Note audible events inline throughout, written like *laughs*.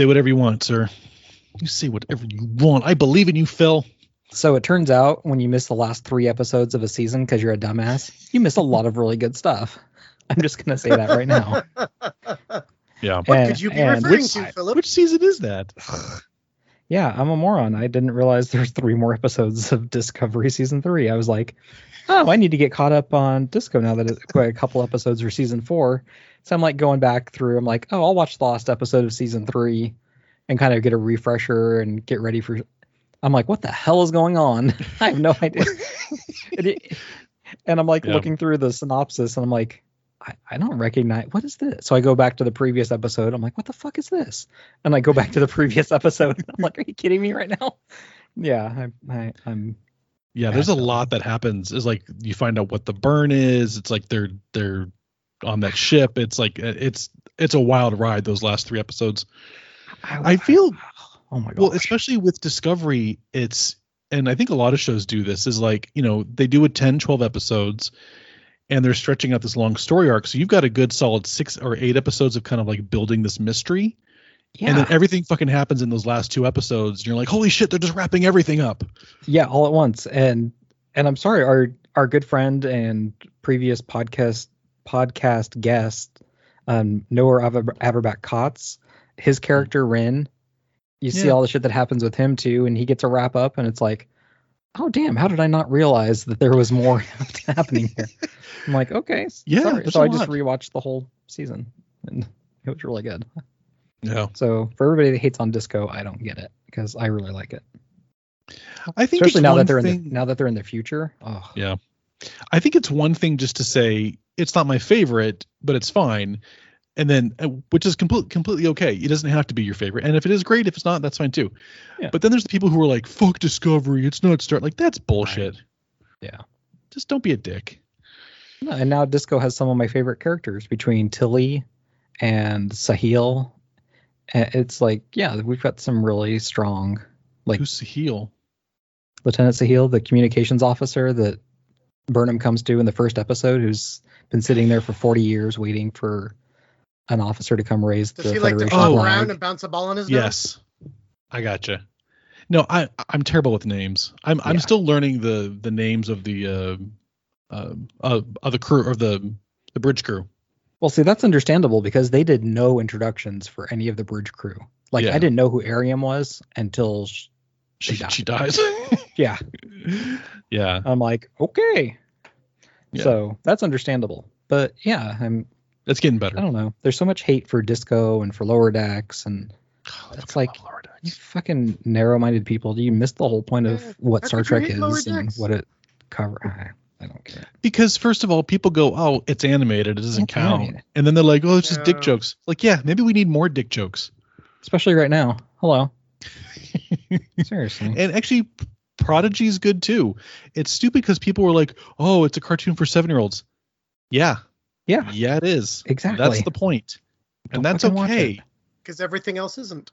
basically. Say whatever you want, sir. You say whatever you want. I believe in you, Phil. So it turns out when you miss the last three episodes of a season because you're a dumbass, you miss a lot of really good stuff. *laughs* I'm just gonna say that right now. *laughs* Yeah. What And- could you be referring which- to, Philip? Which season is that? *sighs* *laughs* Yeah, I'm a moron. I didn't realize there's three more episodes of Discovery season three. I was like, oh, I need to get caught up on Disco now that it's quite a couple episodes for season four. So I'm like going back through. I'm like, oh, I'll watch the last episode of season three and kind of get a refresher and get ready for. I'm like, what the hell is going on? *laughs* I have no idea. *laughs* and, and I'm like Yeah. looking through the synopsis and I'm like, I, I don't recognize what is this? So I go back to the previous episode. I'm like, what the fuck is this? And I go back to the previous *laughs* episode. I'm like, are you kidding me right now? Yeah, I, I, I'm Yeah, there's a lot that happens. Is like you find out what the burn is. It's like they're they're on that ship. It's like uh, it's it's a wild ride. Those last three episodes. I feel *sighs* Oh my god. well, especially with Discovery, it's and I think a lot of shows do this. Is like you know they do a 10, 12 episodes, and they're stretching out this long story arc. So you've got a good solid six or eight episodes of kind of like building this mystery. yeah, And then everything fucking happens in those last two episodes. And you're like, holy shit, they're just wrapping everything up. yeah, all at once. And and I'm sorry, our our good friend and previous podcast podcast guest, um, Noah Aber- Averbach Katz, his character Ryn, you see all the shit that happens with him too, and he gets a wrap up, and it's like, oh damn, how did I not realize that there was more *laughs* happening here? I'm like, okay, Yeah, sorry. so I just lot. rewatched the whole season, and *laughs* it was really good. Yeah. So for everybody that hates on disco, I don't get it because I really like it, I think especially now that they're in the now that they're in the future. Oh, Yeah. I think it's one thing just to say it's not my favorite, but it's fine. And then, uh, which is complete, completely okay. It doesn't have to be your favorite. And if it is great, if it's not, that's fine too. Yeah. But then there's the people who are like, fuck Discovery. It's not Star. Like, that's bullshit. Yeah. Just don't be a dick. Yeah, and now disco has some of my favorite characters between Tilly and Sahil. It's like, yeah, we've got some really strong, like Who's Sahil. Lieutenant Sahil, the communications officer that Burnham comes to in the first episode, who's been sitting there for 40 years waiting for an officer to come raise the. Does the he like to Federation fall Oh. around flag. and bounce a ball on his nose? Yes. I gotcha. No, I I'm terrible with names. I'm I'm Yeah. still learning the the names of the uh, uh, uh of the crew or the the bridge crew. Well, see, that's understandable because they did no introductions for any of the bridge crew. Like, Yeah. I didn't know who Airiam was until, sh- She They she dies. *laughs* yeah, yeah. I'm like, okay. Yeah. So that's understandable. But yeah, I'm It's getting better. I don't know. There's so much hate for disco and for lower decks and Oh, It's like- Lower Decks. you fucking narrow-minded people. Do you miss the whole point of Yeah, what Star Trek is and Decks? what it cover? I, I don't care. because first of all, people go, "Oh, it's animated; it doesn't It's count," animated. and then they're like, "Oh, it's just dick jokes." Like, yeah, maybe we need more dick jokes. Especially right now. Hello. *laughs* Seriously. And actually, Prodigy's good too. It's stupid because people were like, "Oh, it's a cartoon for seven-year-olds." Yeah, yeah. yeah, it is. Exactly. That's the point, and Don't that's okay. Because everything else isn't.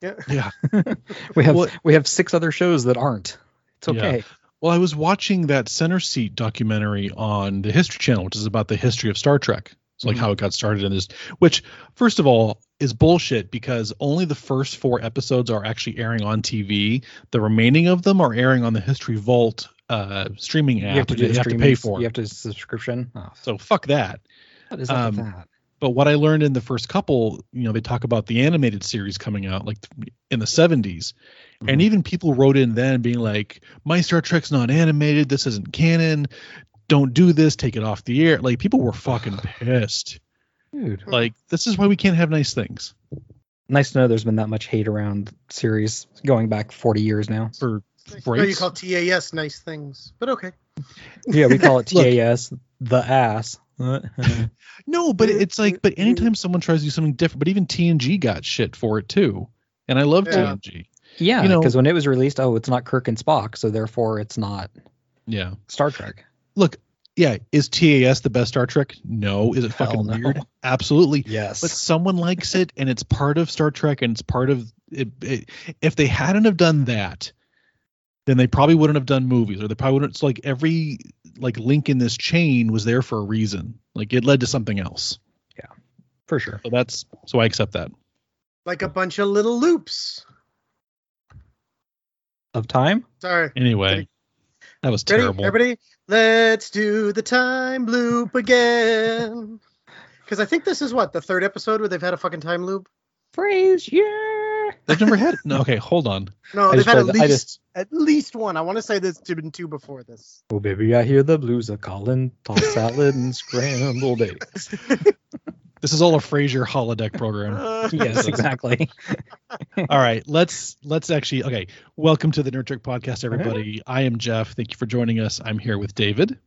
Yeah. Yeah. *laughs* We have Well- we have six other shows that aren't. It's Yeah. okay. Well, I was watching that Center Seat documentary on the History Channel, which is about the history of Star Trek. It's like Mhm. how it got started in this, which, first of all, is bullshit because only the first four episodes are actually airing on TV. The remaining of them are airing on the History Vault uh, streaming app You have to do you have to pay for. You have to subscription. Oh, so fuck that. what is um, that? But what I learned in the first couple, you know, they talk about the animated series coming out like in the 70s. And Mhm. even people wrote in then being like, my Star Trek's not animated. This isn't canon. Don't do this. Take it off the air. Like people were fucking *sighs* pissed. Dude. Like this is why we can't have nice things Nice to know there's been that much hate around series going back 40 years now. for No, oh, you call TAS nice things, but okay. Yeah, we call it *laughs* TAS, the ass. *laughs* No, but it's like, but anytime someone tries to do something different, but even TNG got shit for it too. And I love Yeah. TNG. yeah, You know- because when it was released, oh, it's not Kirk and Spock, so therefore it's not Yeah. Star Trek. Look, yeah, is TAS the best Star Trek? No. Is it Hell fucking no. weird? Absolutely. Yes. but someone likes it and it's part of Star Trek and it's part of it, it, if they hadn't have done that then they probably wouldn't have done movies or they probably wouldn't it's like every like link in this chain was there for a reason like it led to something else Yeah, for sure. So that's so I accept that. Like a bunch of little loops. Of time? Sorry. Anyway, that was Ready? terrible. Everybody, let's do the time loop again. Because I think this is what the third episode where they've had a fucking time loop. Phrase, yeah. They've never had. No, okay, hold on. No, I they've had at played the- I least just- at least one. I want to say there's been two before this. Oh baby, I hear the blues are calling. Toss salad and scrambled eggs. *laughs* This is all a Frasier holodeck program. Uh, *laughs* yes, exactly. *laughs* all right, let's let's actually okay. Welcome to the Nerd Trek Podcast, everybody. I am Jeff. Thank you for joining us. I'm here with David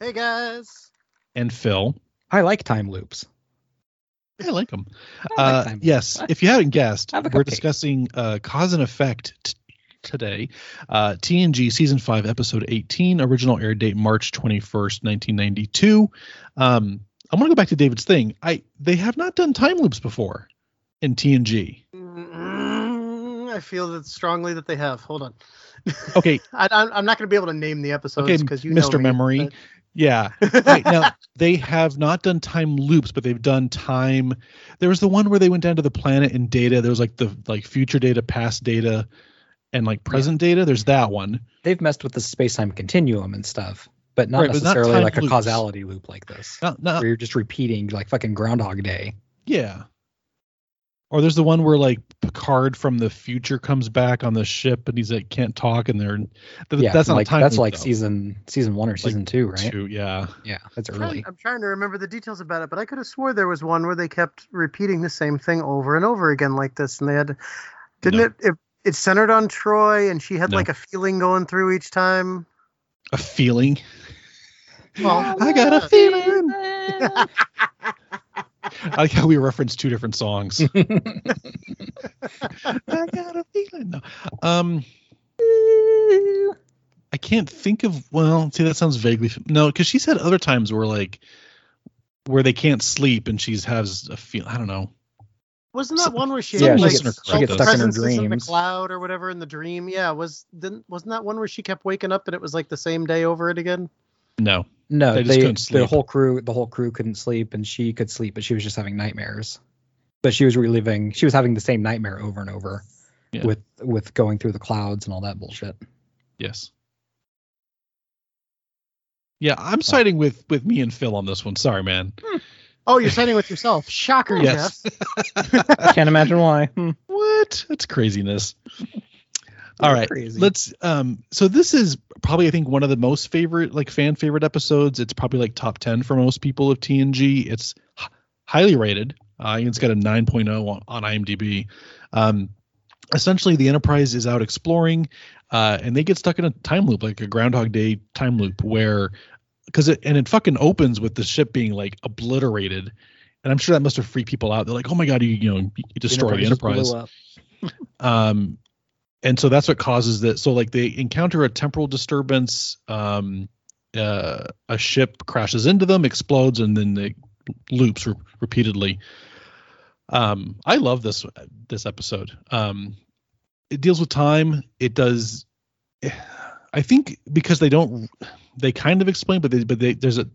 Hey guys. and Phil. I like time loops. I like them. I like Uh, yes, if you haven't guessed, Have we're cupcake. discussing uh, cause and effect t- today. Uh, TNG season five, episode 18, original air date March 21st, 1992. Um, I'm gonna go back to David's thing. I they have not done time loops before in TNG. Mm, I feel that strongly that they have. Hold on. Okay, *laughs* I, I'm I'm not going to be able to name the episodes okay, because you know Mr. me, Memory. Yeah. right. Now *laughs* they have not done time loops but they've done time. There was the one where they went down to the planet in data. There was like the like future data past data and like present data. There's that one. They've messed with the space time continuum and stuff, but not Right, but not necessarily like a causality loop like this. not, not Where you're just repeating like fucking Groundhog Day. yeah or there's the one where like Picard from the future comes back on the ship and he's like can't talk and they're th- yeah, that's not like time that's like though. season season one or season two, right? Two, yeah Yeah, that's I'm trying, early. I'm trying to remember the details about it, but I could have swore there was one where they kept repeating the same thing over and over again like this, and they had, didn't No. it, it? It centered on Troi, and she had No. like a feeling going through each time. a feeling Well, I got a feeling *laughs* *laughs* I like how we reference two different songs *laughs* I got a feeling. No. Um, I can't think of. Well, see, that sounds vaguely. No, because she's had other times where like where they can't sleep and she's has a feel. I don't know. Wasn't that Some- one where she some had like listener felt gets stuck in her presences in the cloud or whatever in the dream? Yeah, was didn't wasn't that one where she kept waking up and it was like the same day over it again? No. No, They they, just couldn't the whole crew the whole crew couldn't sleep and she could sleep, but she was just having nightmares. But she was reliving she was having the same nightmare over and over Yeah. with with going through the clouds and all that bullshit. Yes. Yeah, I'm siding with with me and Phil on this one. Sorry, man. Oh, you're siding with yourself. Shocker, Yes. Jeff. I *laughs* can't imagine why. Hmm. What? That's craziness. All right, Crazy. let's. Um, so this is probably I think one of the most favorite, like fan favorite episodes. It's probably like top ten for most people of TNG. It's h- highly rated. Uh, it's got a 9.0 on, on IMDb. Um, essentially, the Enterprise is out exploring, uh, and they get stuck in a time loop, like a Groundhog Day time loop, where because it and it fucking opens with the ship being like obliterated. And I'm sure that must have freaked people out. They're like, "Oh my god, you you know you destroy the just blew Enterprise." *laughs* um and so that's what causes that so like they encounter a temporal disturbance um uh, a ship crashes into them explodes and then it loops re- repeatedly. Um i love this this episode. Um it deals with time. It does i think because they don't they kind of explain but they but they there's a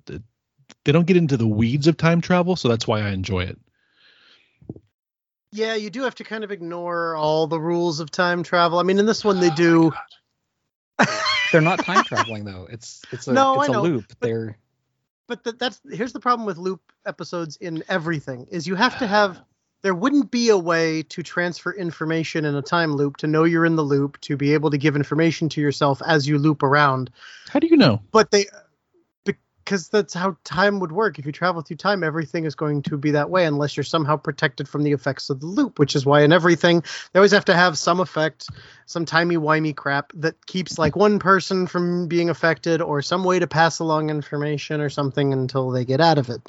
they don't get into the weeds of time travel so that's why i enjoy it Yeah, you do have to kind of ignore all the rules of time travel. I mean, in this one they oh do. *laughs* They're not time traveling though. It's it's a No, it's I a know, loop. but- They're but th- that's here's the problem with loop episodes in everything is you have to have there wouldn't be a way to transfer information in a time loop to know you're in the loop to be able to give information to yourself as you loop around how do you know but they because that's how time would work. If you travel through time everything is going to be that way unless you're somehow protected from the effects of the loop which is why in everything they always have to have some effect some timey-wimey crap that keeps like one person from being affected or some way to pass along information or something until they get out of it.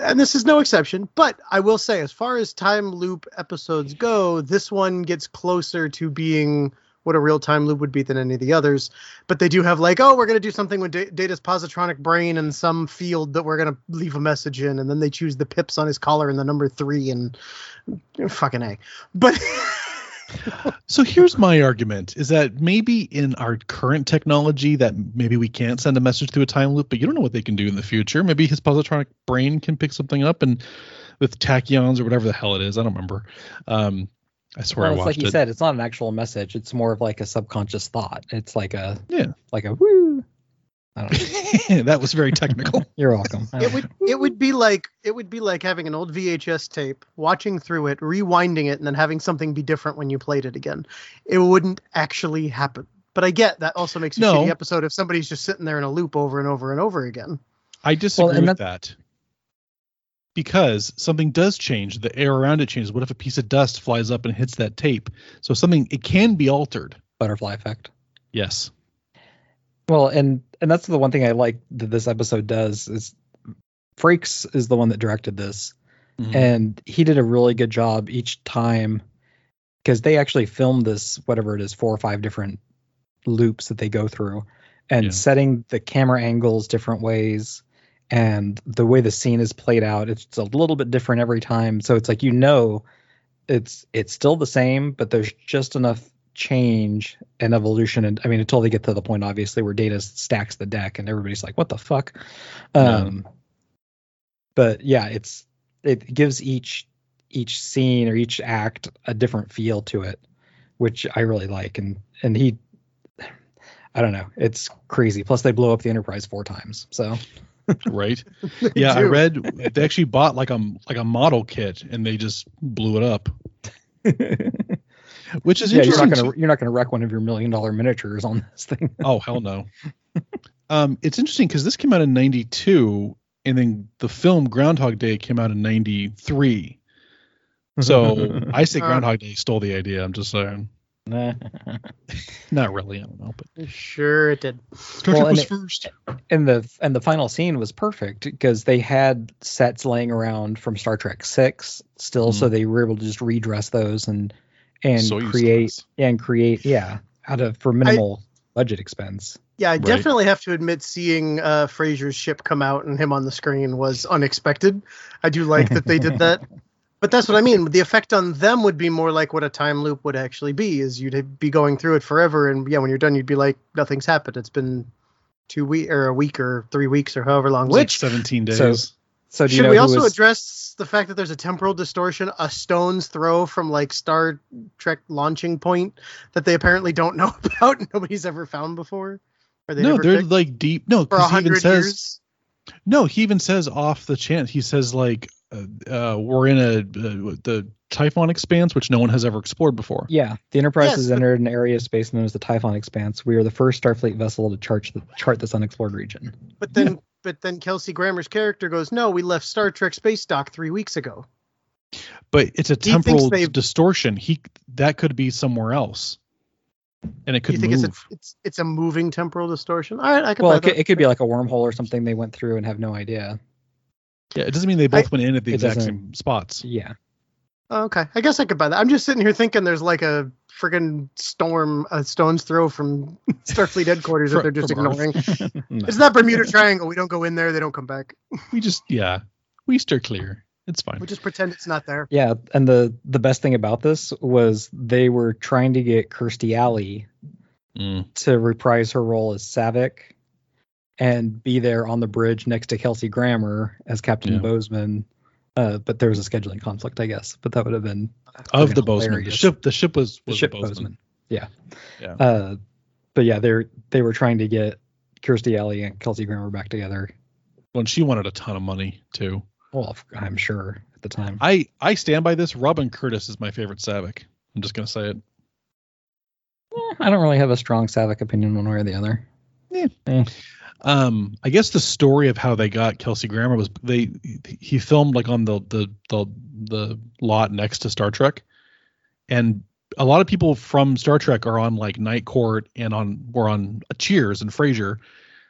And this is no exception but i will say as far as time loop episodes go this one gets closer to being what a real time loop would be than any of the others but they do have like oh we're going to do something with Da- data's positronic brain in some field that we're going to leave a message in and then they choose the pips on his collar and the number three and fucking a but *laughs* So here's my argument is that maybe in our current technology that maybe we can't send a message through a time loop, but you don't know what they can do in the future. Maybe his positronic brain can pick something up and with tachyons or whatever the hell it is. I don't remember. Um, I swear Well, I it's watched like you it. said, it's not an actual message. It's more of like a subconscious thought. It's like a Yeah. like a woo. I don't know. *laughs* *laughs* that was very technical. *laughs* You're welcome. It don't would it would be like it would be like having an old VHS tape, watching through it, rewinding it, and then having something be different when you played it again. It wouldn't actually happen. But I get that also makes a No. shitty episode if somebody's just sitting there in a loop over and over and over again. I disagree and with that. Because something does change, the air around it changes. What if a piece of dust flies up and hits that tape? So something it can be altered. butterfly effect. Yes. Well, and and that's the one thing I like that this episode does is Frakes is the one that directed this, Mhm. and he did a really good job each time because they actually filmed this whatever it is four or five different loops that they go through and Yeah. setting the camera angles different ways and the way the scene is played out it's a little bit different every time. So it's like you know it's it's still the same but there's just enough change and evolution. And i mean until they get to the point obviously where data stacks the deck and everybody's like what the fuck? Yeah. um but yeah it's it gives each each scene or each act a different feel to it which i really like. And and he i don't know it's crazy. Plus they blow up the enterprise four times so right. *laughs* They Yeah, I read they actually bought like a like a model kit and they just blew it up, *laughs* which is yeah you're not gonna you're not gonna wreck one of your million dollar miniatures on this thing *laughs* Oh hell no. um, it's interesting because this came out in '92, and then the film Groundhog Day came out in '93. So I say Uh. Groundhog Day stole the idea. I'm just saying. Nah. *laughs* Not really. I don't know, but Sure it did. Star Well, Trek and was it- first. and the and the final scene was perfect because they had sets laying around from Star Trek Six still, so they were able to just redress those and and Soyuz create class. and create yeah out of for minimal budget expense. Yeah, I Right. definitely have to admit seeing uh, Frasier's ship come out and him on the screen was unexpected. I do like that they did that. *laughs* But that's what I mean. The effect on them would be more like what a time loop would actually be, is you'd be going through it forever, and yeah, when you're done, you'd be like, nothing's happened. It's been two week or a week or three weeks or however long. It was like Which 17 days. So- So do you should know we also was- address the fact that there's a temporal distortion, a stone's throw from like Star Trek launching point that they apparently don't know *laughs* about, and nobody's ever found before? Or they no, they're fixed like deep. No, because he even says years. no. He even says off the chant. He says like uh, uh, we're in a uh, the Typhon expanse, which no one has ever explored before. Yeah, the Enterprise Yes, has but- entered an area of space known as the Typhon Expanse. We are the first Starfleet vessel to chart the, chart this unexplored region. But then, but then Kelsey Grammer's character goes, "No, we left Star Trek space dock three weeks ago." But it's a temporal they've- distortion. He that could be somewhere else, and it could you think move. it's a, it's it's a moving temporal distortion? All right, I can. Well, buy it could, it could be like a wormhole or something they went through and have no idea. Yeah, it doesn't mean they both I- went in at the exact same spots. Yeah. Oh, okay, I guess I could buy that. I'm just sitting here thinking there's like a friggin' storm, a stone's throw from *laughs* Starfleet headquarters that they're just ignoring. No. *laughs* *laughs* It's that Bermuda Triangle. We don't go in there. They don't come back. We just yeah, we steer clear. It's fine. We just pretend it's not there. Yeah, and the the best thing about this was they were trying to get Kirstie Alley Mm. to reprise her role as Saavik and be there on the bridge next to Kelsey Grammer as Captain Yeah. Bozeman. Uh, but there was a scheduling conflict, I guess. But that would have been Of Friggin' the Bozeman, the ship. The ship was the ship Bozeman. Bozeman. Yeah. Yeah. Uh, but yeah, they they were trying to get Kirstie Alley and Kelsey Grammer back together. Well, and she wanted a ton of money too. Well, I'm sure at the time. I I stand by this. Robin Curtis is my favorite Saavik. I'm just gonna say it. Eh, I don't really have a strong Saavik opinion one way or the other. Um, I guess the story of how they got Kelsey Grammer was they he filmed like on the the the the lot next to Star Trek, and a lot of people from Star Trek are on like Night Court and on were on Cheers and Frasier,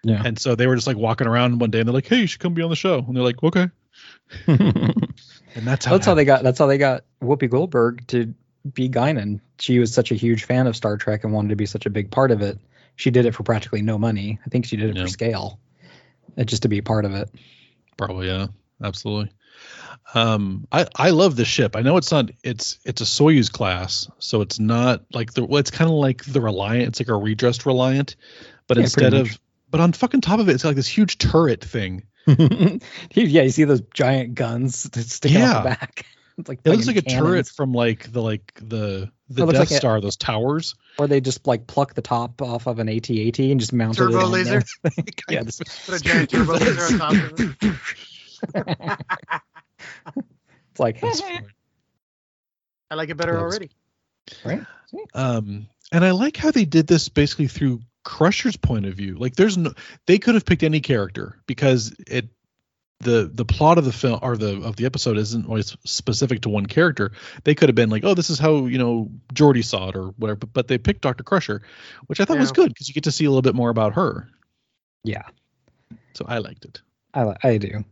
Yeah. and so they were just like walking around one day and they're like, hey, you should come be on the show, and they're like, okay, *laughs* and that's how that's how they got. That's how they got Whoopi Goldberg to be Guinan. She was such a huge fan of Star Trek and wanted to be such a big part of it. She did it for practically no money. I think she did it Yeah. for scale, uh, just to be part of it. Probably, yeah, absolutely. Um, I I love the ship. I know it's not it's it's a Soyuz class, so it's not like the well, it's kind of like the Reliant. It's like a redressed Reliant, but Yeah, instead of but on fucking top of it, it's like this huge turret thing, *laughs* yeah, you see those giant guns that sticking Yeah. out the back. *laughs* It's like It looks like fucking a turret from like the like the the Death like a- Star, those towers. or they just like pluck the top off of an AT-AT and just mount Turbo it on laser? *laughs* yeah, this- Put a giant turbo laser on top of it. *laughs* it's like That's. *laughs* I like it better already. right. Um, and I like how they did this basically through Crusher's point of view. Like, there's no, they could have picked any character because it, the the plot of the film or the of the episode isn't always specific to one character. They could have been like, oh, this is how you know Geordi saw it or whatever. But, but they picked Doctor Crusher, which I thought was good because you get to see a little bit more about her. Yeah, So I liked it. I I do.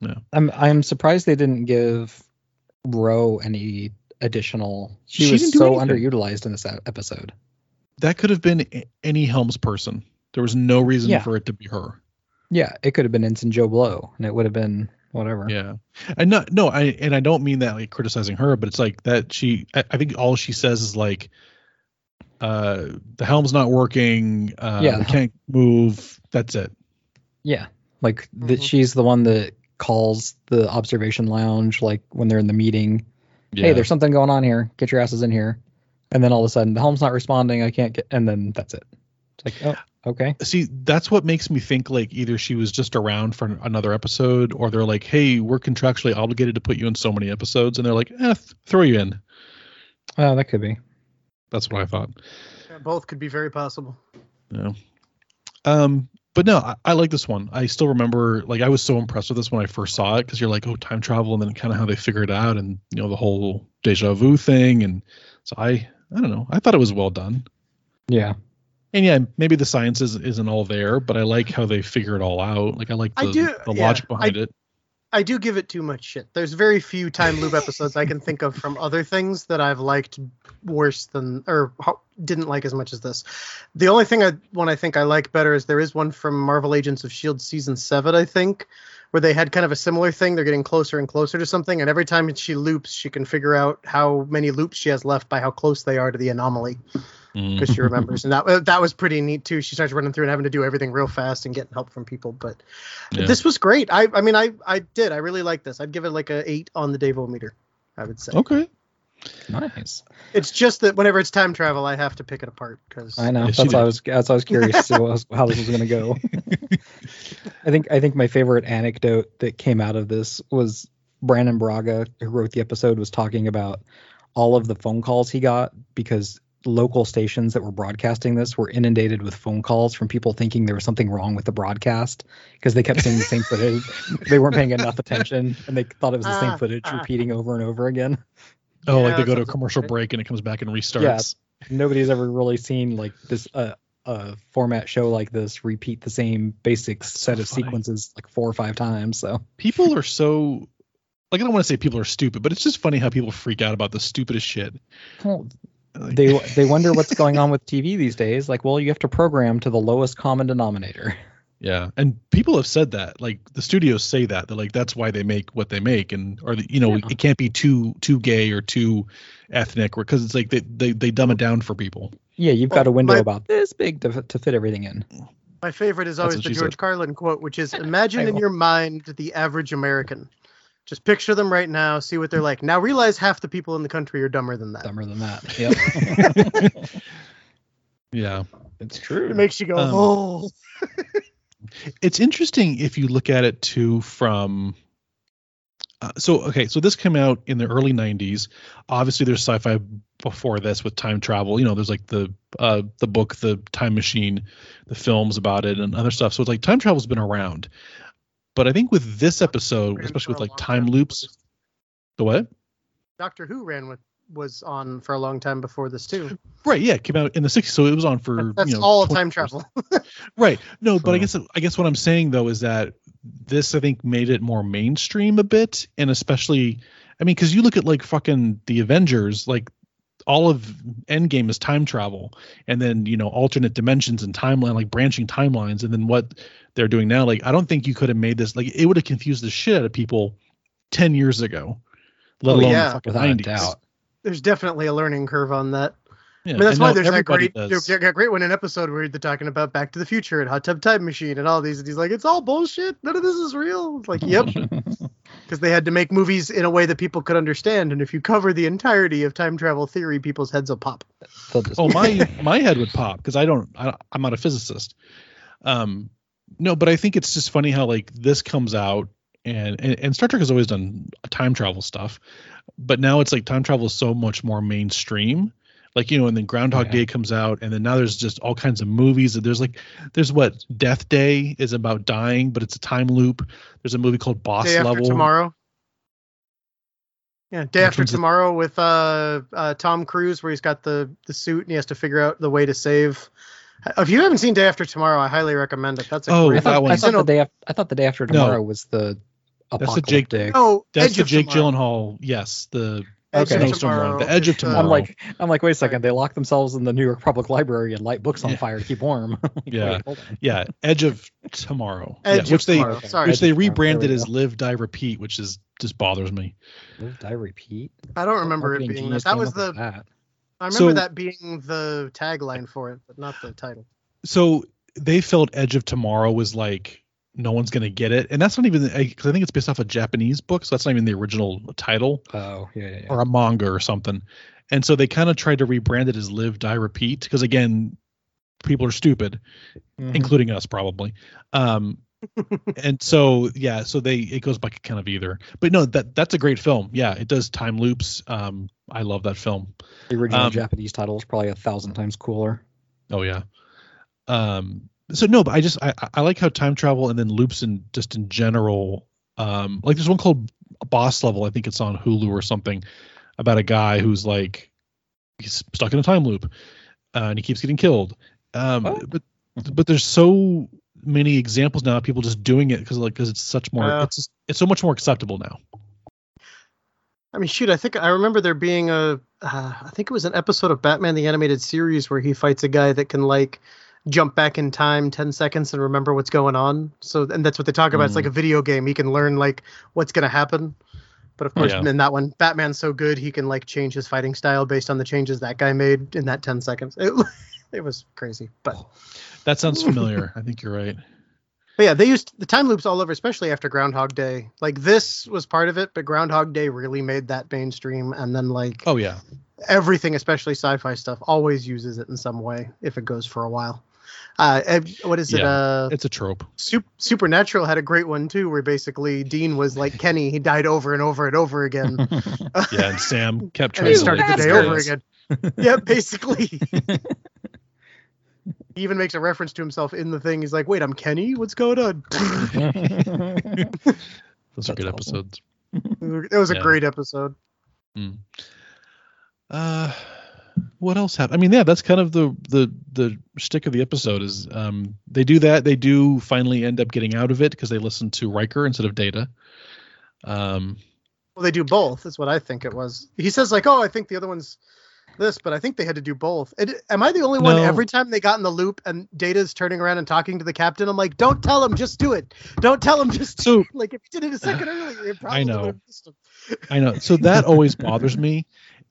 Yeah. I'm I'm surprised they didn't give Ro any additional. She, She was so anything. underutilized in this episode. That could have been any Helms person. There was no reason Yeah. for it to be her. Yeah, it could have been Ensign Joe Blow, and it would have been whatever. Yeah, and not no, I and I don't mean that like criticizing her, but it's like that she. I, I think all she says is like, uh, the helm's not working. Uh, Yeah. we can't move. That's it. Yeah, like that. Mhm. She's the one that calls the observation lounge, like when they're in the meeting. Yeah. Hey, there's something going on here. Get your asses in here. And then all of a sudden, the helm's not responding. I can't get. And then that's it. It's like, oh, okay. See, that's what makes me think like either she was just around for another episode, or they're like, hey, we're contractually obligated to put you in so many episodes, and they're like, eh, th- throw you in. Oh, that could be. That's what I thought. Yeah, both could be very possible. Yeah. Um, but no, I, I like this one. I still remember, like, I was so impressed with this when I first saw it because you're like, oh, time travel, and then kind of how they figured it out, and you know the whole deja vu thing, and so I, I don't know, I thought it was well done. Yeah. And yeah, maybe the science is, isn't all there, but I like how they figure it all out. Like, I like I the, do- the yeah, logic behind it. I do give it too much shit. There's very few time loop episodes I can think of from other things that I've liked worse than or didn't like as much as this. The only thing I one I think I like better is there is one from Marvel Agents of Shield season 7 I think where they had kind of a similar thing. They're getting closer and closer to something and every time she loops she can figure out how many loops she has left by how close they are to the anomaly Mm. because she remembers *laughs* and that that was pretty neat too. She starts running through and having to do everything real fast and getting help from people but Yeah. this was great. I I mean I I did. I really like this. I'd give it like a eight on the Davo meter. I would say. Okay. Nice. It's just that whenever it's time travel, I have to pick it apart because I know. Yeah, she that's why I was. That's why I was curious to was, how this was going to go. *laughs* I think. I think my favorite anecdote that came out of this was Brannon Braga, who wrote the episode, was talking about all of the phone calls he got because local stations that were broadcasting this were inundated with phone calls from people thinking there was something wrong with the broadcast because they kept seeing the same footage. *laughs* They weren't paying enough attention and they thought it was the same Ah, footage ah. repeating over and over again. Oh, like they go to a commercial right. break and it comes back and restarts. Yeah, nobody's ever really seen like this uh, uh format show like this repeat the same basic set of funny. sequences like four or five times so People are so *laughs* like I don't want to say people are stupid, but it's just funny how people freak out about the stupidest shit. Like- they they *laughs* wonder what's going on with tv these days like well you have to program to the lowest common denominator Yeah, and people have said that. Like the studios say that. They're like that's why they make what they make, and or the, you know Yeah. it can't be too too gay or too ethnic, because it's like they, they they dumb it down for people. yeah you've Well, got a window my- about this big to, to fit everything in my favorite is always the George said. Carlin quote, which is *laughs* "Imagine in your mind the average American. Just picture them right now, see what they're like. Now realize half the people in the country are dumber than that. dumber than that *laughs* yep *laughs* Yeah, it's true It makes you go, Um, oh. *laughs* it's interesting if you look at it too from. Uh, so okay, so this came out in the early '90s. Obviously, there's sci-fi before this with time travel. You know, there's like the uh, the book, the Time Machine, the films about it, and other stuff. So it's like time travel's been around. But I think with this episode, especially with like time loops, the what? Doctor Who ran with was on for a long time before this too. Right, yeah, it came out in the '60s, so it was on for That's you know all 20 time travel. *laughs* Right. No, but I guess I guess what I'm saying though is that this I think made it more mainstream a bit, and especially, I mean, because you look at like fucking the Avengers, like all of Endgame is time travel, and then you know alternate dimensions and timeline, like branching timelines, and then what they're doing now, like I don't think you could have made this like it would have confused the shit out of people ten years ago, let Oh, alone yeah. the fucking 90s. There's definitely a learning curve on that. Yeah, I mean, that's and why there's that great, does. that great one in episode where they're talking about Back to the Future and Hot Tub Time Machine and all these, and he's like, "It's all bullshit. None of this is real." It's like, "Yep," *laughs* because they had to make movies in a way that people could understand, and if you cover the entirety of time travel theory, people's heads will pop. Just- oh my *laughs* my head would pop because I don't I, I'm not a physicist. Um, no, but I think it's just funny how like this comes out and, and and Star Trek has always done time travel stuff, but now it's like time travel is so much more mainstream. Like you know, and then Groundhog Yeah. Day comes out, and then now there's just all kinds of movies. There's like, there's what Death Day is about dying, but it's a time loop. There's a movie called Boss Day after Level. tomorrow. Yeah, day after one's it? tomorrow with uh, uh, Tom Cruise, where he's got the the suit and he has to figure out the way to save. If you haven't seen Day After Tomorrow, I highly recommend it. That's a Oh, great. I that thought, one. I thought the day after, I thought the day after No. tomorrow was the That's the Jake- apocalyptic. No, That's Edge the Jake Tomorrow. Gyllenhaal. Yes, the Edge Okay. of snowstorm one. The Edge of uh, Tomorrow. I'm like, I'm like, wait a second. They lock themselves in the New York Public Library and light books on Yeah. fire to keep warm. *laughs* Yeah. wait, yeah, Edge of Tomorrow. Edge yeah, which of they Tomorrow. Okay. Sorry, which they Edge of rebranded as. Live Die Repeat, which is just bothers me. Live, die, repeat. I don't remember it being that. genius That was the. that. I remember So- that being the tagline for it, but not the title. So they felt Edge of Tomorrow was like no one's gonna get it, and that's not even because I think it's based off a Japanese book, so that's not even the original title Oh yeah, yeah. yeah. or a manga or something. And so they kind of tried to rebrand it as Live Die Repeat because again, people are stupid, Mhm. including us probably. Um, *laughs* and so yeah, so they it goes by kind of either. But no, that that's a great film. Yeah, it does time loops. Um, I love that film. the original um, Japanese title is probably a thousand times cooler. Oh yeah. Um. So no, but I just I I like how time travel and then loops in just in general. Um. Like there's one called Boss Level. I think it's on Hulu or something about a guy who's like he's stuck in a time loop, uh, and he keeps getting killed. Um. What? But but there's so many examples now of people just doing it because like because it's such more Yeah. it's just, it's so much more acceptable now. I mean, shoot, I think I remember there being a, uh, I think it was an episode of Batman the Animated Series where he fights a guy that can like jump back in time 10 seconds and remember what's going on. So, and that's what they talk about. It's Mm. like a video game. He can learn like what's going to happen. But of course, Yeah. in that one, Batman's so good he can like change his fighting style based on the changes that guy made in that 10 seconds. It, *laughs* it was crazy. But, That sounds *laughs* familiar. I think you're right. but yeah, they used the time loops all over, especially after Groundhog Day. Like this was part of it, but Groundhog Day really made that mainstream. And then like, Oh yeah. everything, especially sci-fi stuff, always uses it in some way if it goes for a while. Uh, and what is it? Yeah. Uh, It's a trope. Sup- Supernatural had a great one too, where basically Dean was like *laughs* Kenny. He died over and over and over again, *laughs* Yeah, and Sam *laughs* kept and trying he started the day fix over again. yeah, basically. he even makes a reference to himself in the thing. He's like, "Wait, I'm Kenny. What's going on?" Those are good awesome. episodes. it was a Yeah. great episode. Mm. Uh, what else happened? I mean, yeah, that's kind of the the the stick of the episode is um they do that. They do finally end up getting out of it because they listen to Riker instead of Data. Um, Well, they do both. That's what I think it was. He says like, "Oh, I think the other one's this," but I think they had to do both. It, am I the only one? No. Every time they got in the loop and Data's turning around and talking to the captain, I'm like, "Don't tell him, just do it. Don't tell him, just do it." *laughs* like if you did it a second earlier, it probably I know. I know. So that *laughs* always bothers me.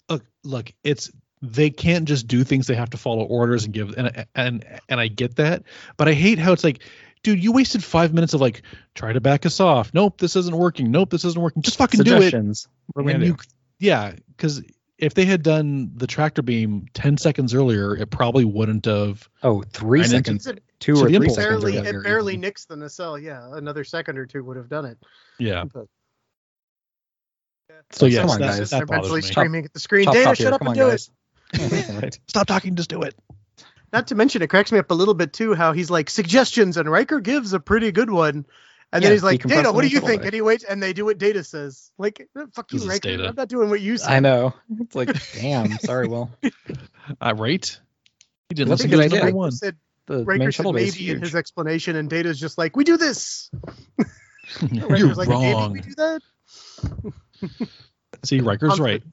Look, look, it's they can't just do things. They have to follow orders and give and and and I get that, but I hate how it's like, dude, you wasted five minutes of like try to back us off. Nope, this isn't working. Nope, this isn't working. Just fucking do it. Suggestions. What And you, yeah, because if they had done the tractor beam ten seconds earlier, it probably wouldn't have. do? Oh, three seconds. It Two or three impulse seconds. barely, earlier it barely even. nicks the nacelle. Yeah, another second or two would have done it. Yeah. But, So Come yes, on, that, guys. that they're bothers mentally me. screaming at the screen. Chop, Data, chop shut up Come and on, do guys. it. *laughs* *laughs* right. Stop talking, just do it. Not to mention, it cracks me up a little bit too. How he's like suggestions, and Riker gives a pretty good one, and then he's like, decompress "Data, what do you think?" it. And he waits, and they do what Data says. Like, "Eh, "Fuck you, This is Riker. Data. I'm not doing what you say." I know. *laughs* It's like, damn. Sorry, Will. Uh, right? He didn't That's listen a to good his idea. number one. Said, The main Riker said shuttle base is maybe in his explanation, and Data's just like, "We do this." You're Riker's like, "Maybe wrong. we do that." See, Riker's right.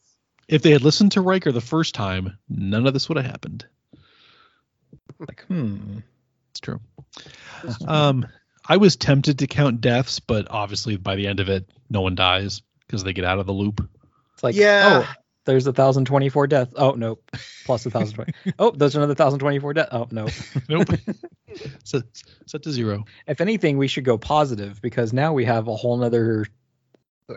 Confidence. If they had listened to Riker the first time, none of this would have happened. Like, hmm. It's true. Um, I was tempted to count deaths, but obviously by the end of it, no one dies because they get out of the loop. It's like, Yeah. oh, there's a thousand twenty four deaths. Oh nope, plus a thousand twenty. *laughs* oh, there's another thousand twenty four deaths. Oh nope. *laughs* Nope. set, set to zero. if anything, we should go positive because now we have a whole nother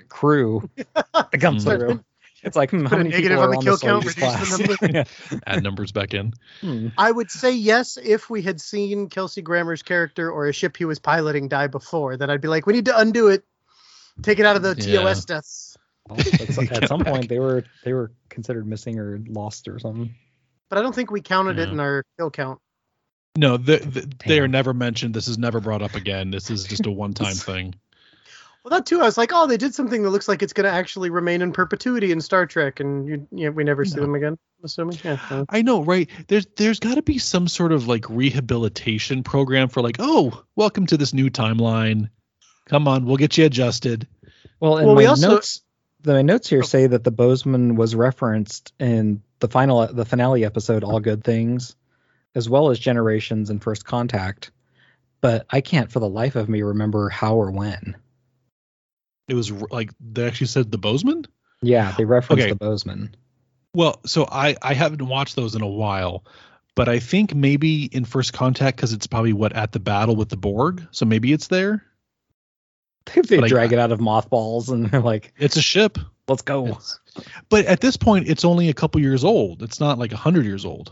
crew that comes Hmm. through. It's like hmm, Put how a many negative people on the kill the count, Soyuz reduce the class? *laughs* Yeah. Add numbers back in. Hmm. I would say yes if we had seen Kelsey Grammer's character or a ship he was piloting die before. Then I'd be like, we need to undo it, take it out of the Yeah. TOS deaths. Well, at, some- *laughs* at Come some back. point, they were they were considered missing or lost or something. But I don't think we counted it in our kill count. No, the, the, they are never mentioned. This is never brought up again. This is just a *laughs* one-time thing. Well, that too. I was like, oh, they did something that looks like it's going to actually remain in perpetuity in Star Trek, and you, you we never see No. them again. I'm assuming, yeah. uh, I know, right? There's there's got to be some sort of like rehabilitation program for like, oh, welcome to this new timeline. Come on, we'll get you adjusted. Well, and Well, we my also- notes the notes here Oh. say that the Bozeman was referenced in the final the finale episode, All Good Things, as well as Generations and First Contact. But I can't for the life of me remember how or when. It was like they actually said the Bozeman. Yeah, they referenced Okay. the Bozeman. Well, so I I haven't watched those in a while, but I think maybe in First Contact because it's probably what at the battle with the Borg, so maybe it's there. If *laughs* they But I- drag it out of mothballs and they're like, It's a ship, let's go. It's- but at this point, it's only a couple years old. It's not like a hundred years old.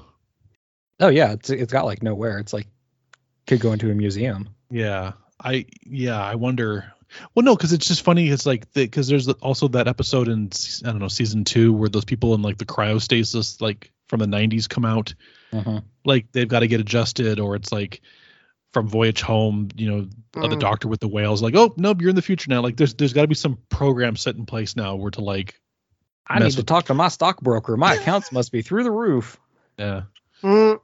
Oh yeah, it's it's got like nowhere. It's like could go into a museum. Yeah, I yeah I wonder. Well, no, because it's just funny. It's like because there's also that episode in I don't know season two where those people in like the cryostasis like from the 90s come out Mhm. like they've got to get adjusted or it's like from voyage home you know uh, the Mm. doctor with the whales like oh nope you're in the future now like there's there's got to be some program set in place now where to like I need to with- talk to my stockbroker. My accounts must be through the roof. yeah mm,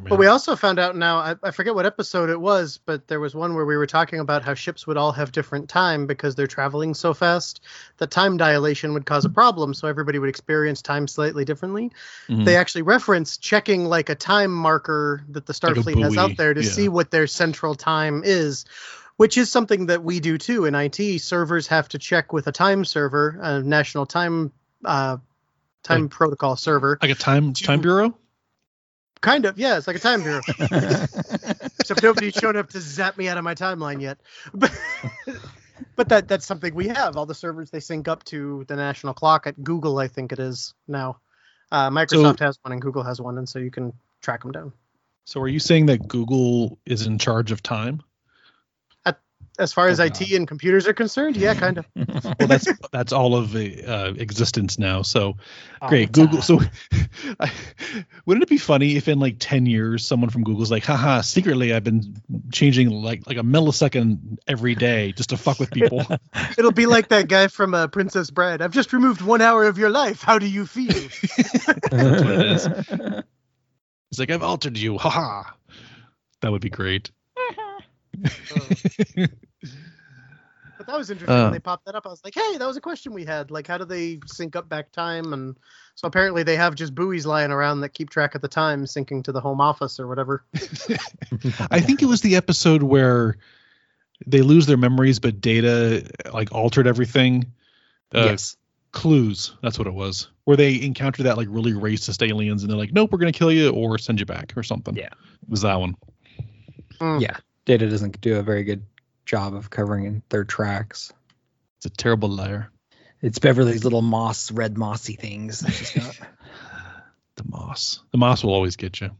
man But we also found out now, I, I forget what episode it was, but there was one where we were talking about how ships would all have different time because they're traveling so fast that time dilation would cause a problem. So everybody would experience time slightly differently. Mhm. They actually reference checking like a time marker that the Like Starfleet has out there to yeah. see what their central time is. Which is something that we do too in IT. Servers have to check with a time server, a national time uh, time Like- protocol server. like a time time bureau Kind of, yeah, it's like a time bureau. *laughs* Except nobody's shown up to zap me out of my timeline yet. *laughs* But, but that that's something we have. All the servers they sync up to the national clock at Google, I think it is now. Uh, Microsoft has one and Google has one, and so you can track them down. so are you saying that google is in charge of time As far as Oh, IT God. and computers are concerned, yeah, kind of. *laughs* well that's that's all of uh, existence now so All great google so *laughs* I, wouldn't it be funny if in like 10 years someone from google's like haha secretly i've been changing like like a millisecond every day just to fuck with *laughs* people It'll be like that guy from uh, Princess Bride. I've just removed one hour of your life. How do you feel? what it is. it's like i've altered you haha that would be great But that was interesting Uh. when they popped that up. I was like, hey, that was a question we had. Like, how do they sync up back time? And so apparently they have just buoys lying around that keep track of the time syncing to the home office or whatever. *laughs* i think it was the episode where they lose their memories but data like altered everything uh, yes. clues that's what it was where they encounter that like really racist aliens and they're like nope we're gonna kill you or send you back or something Yeah. it was that one Yeah. Data doesn't do a very good job of covering their tracks. it's a terrible liar It's Beverly's little moss, red mossy things. that she's got. the moss the moss will always get you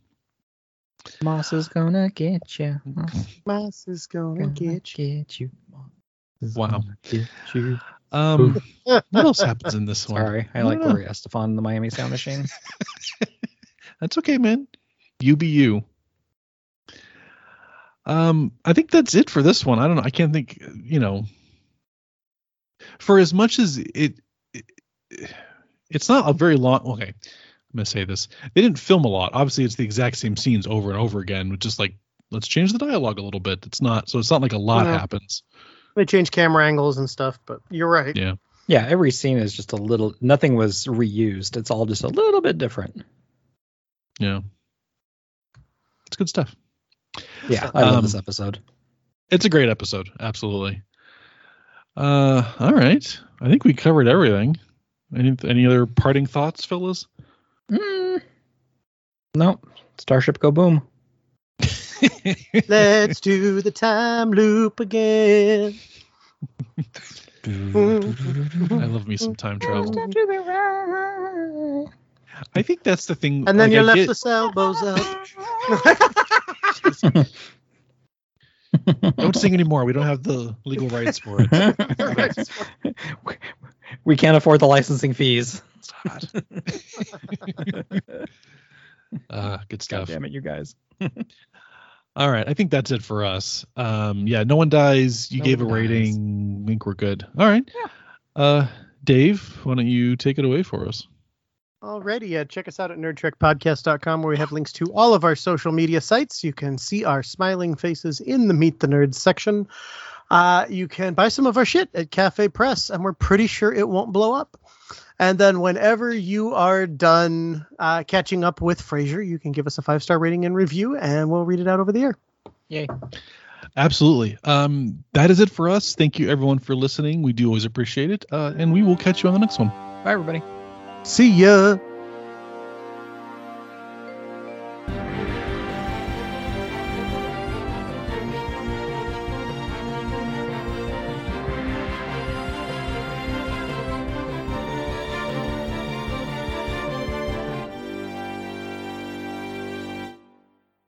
moss is gonna get you. Moss *laughs* Moss is gonna gonna get you. get you. Wow. Get you. um what else happens in this one Sorry, I don't like know. Gloria Estefan in the Miami Sound Machine. *laughs* that's okay man you be you um i think that's it for this one i don't know i can't think you know for as much as it, it it's not a very long okay i'm gonna say this they didn't film a lot obviously it's the exact same scenes over and over again with just like let's change the dialogue a little bit it's not so it's not like a lot Yeah. happens They change camera angles and stuff, but you're right. yeah Yeah, every scene is just a little. Nothing was reused. It's all just a little bit different. yeah it's good stuff Yeah, I love Um, this episode. It's a great episode, absolutely. Uh, all right. I think we covered everything. Any any other parting thoughts, fellas? Mm. No. Starship go boom. *laughs* Let's do the time loop again. I love me some time travel. I think that's the thing. And then like, you I left get- the elbows up. *laughs* *laughs* Don't sing anymore. We don't have the legal rights for it. *laughs* *laughs* we can't afford the licensing fees. uh, good God stuff. damn it, you guys. All right, I think that's it for us. Um, yeah, no one dies. You No gave a one dies. rating. I think we're good. All right. Uh, Dave, why don't you take it away for us? Alrighty, uh, check us out at nerdtrekpodcast.com where we have links to all of our social media sites. You can see our smiling faces in the Meet the Nerds section. Uh, you can buy some of our shit at Cafe Press, and we're pretty sure it won't blow up. And then whenever you are done uh, catching up with Frasier, you can give us a five star rating and review, and we'll read it out over the air. Yay. Absolutely. Um, that is it for us. Thank you, everyone, for listening. We do always appreciate it. Uh, and we will catch you on the next one. Bye, everybody. See ya.